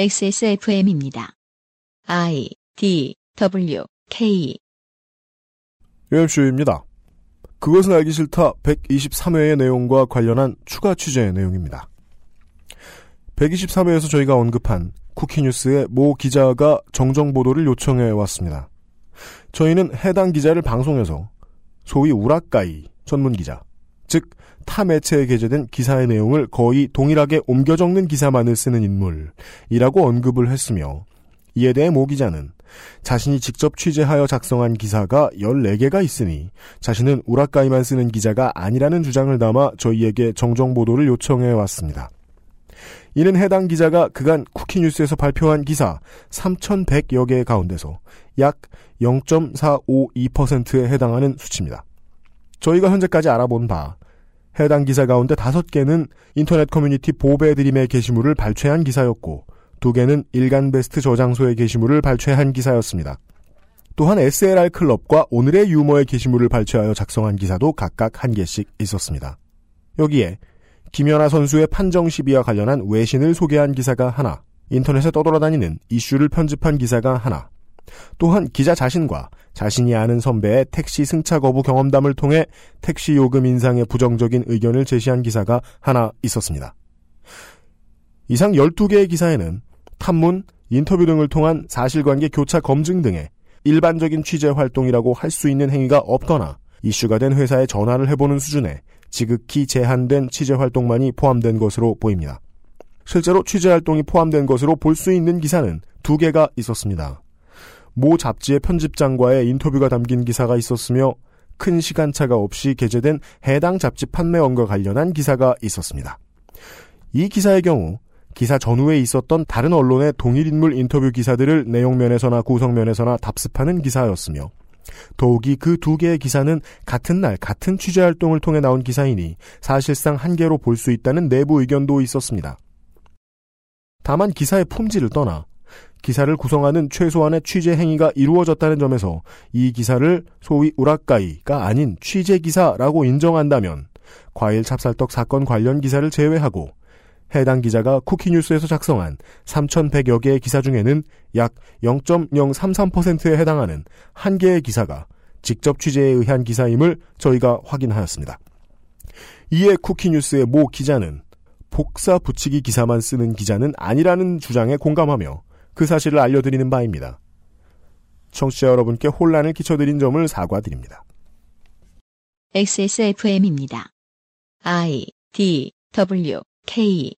XSFM입니다. I D W K UMC입니다. 그것은 알기 싫다 123회의 내용과 관련한 추가 취재 내용입니다. 123회에서 저희가 언급한 쿠키뉴스의 모 기자가 정정 보도를 요청해 왔습니다. 저희는 해당 기자를 방송에서 소위 우라카이 전문 기자, 즉 타 매체에 게재된 기사의 내용을 거의 동일하게 옮겨 적는 기사만을 쓰는 인물이라고 언급을 했으며 이에 대해 모 기자는 자신이 직접 취재하여 작성한 기사가 14개가 있으니 자신은 우라카이만 쓰는 기자가 아니라는 주장을 담아 저희에게 정정 보도를 요청해 왔습니다. 이는 해당 기자가 그간 쿠키뉴스에서 발표한 기사 3,100여 개 가운데서 약 0.452%에 해당하는 수치입니다. 저희가 현재까지 알아본 바 해당 기사 가운데 5개는 인터넷 커뮤니티 보배드림의 게시물을 발췌한 기사였고 2개는 일간 베스트 저장소의 게시물을 발췌한 기사였습니다. 또한 SLR 클럽과 오늘의 유머의 게시물을 발췌하여 작성한 기사도 각각 한 개씩 있었습니다. 여기에 김연아 선수의 판정 시비와 관련한 외신을 소개한 기사가 하나, 인터넷에 떠돌아다니는 이슈를 편집한 기사가 하나, 또한 기자 자신과 자신이 아는 선배의 택시 승차 거부 경험담을 통해 택시 요금 인상에 부정적인 의견을 제시한 기사가 하나 있었습니다. 이상 12개의 기사에는 탐문, 인터뷰 등을 통한 사실관계 교차 검증 등의 일반적인 취재 활동이라고 할 수 있는 행위가 없거나 이슈가 된 회사에 전화를 해보는 수준의 지극히 제한된 취재 활동만이 포함된 것으로 보입니다. 실제로 취재 활동이 포함된 것으로 볼 수 있는 기사는 두 개가 있었습니다. 모 잡지의 편집장과의 인터뷰가 담긴 기사가 있었으며 큰 시간차가 없이 게재된 해당 잡지 판매원과 관련한 기사가 있었습니다. 이 기사의 경우 기사 전후에 있었던 다른 언론의 동일 인물 인터뷰 기사들을 내용면에서나 구성면에서나 답습하는 기사였으며 더욱이 그 두 개의 기사는 같은 날 같은 취재 활동을 통해 나온 기사이니 사실상 한 개로 볼 수 있다는 내부 의견도 있었습니다. 다만 기사의 품질을 떠나 기사를 구성하는 최소한의 취재 행위가 이루어졌다는 점에서 이 기사를 소위 우라카이가 아닌 취재 기사라고 인정한다면 과일 찹쌀떡 사건 관련 기사를 제외하고 해당 기자가 쿠키뉴스에서 작성한 3,100여 개의 기사 중에는 약 0.033%에 해당하는 한 개의 기사가 직접 취재에 의한 기사임을 저희가 확인하였습니다. 이에 쿠키뉴스의 모 기자는 복사 붙이기 기사만 쓰는 기자는 아니라는 주장에 공감하며 그 사실을 알려드리는 바입니다. 청취자 여러분께 혼란을 끼쳐드린 점을 사과드립니다. XSFM입니다. I D W K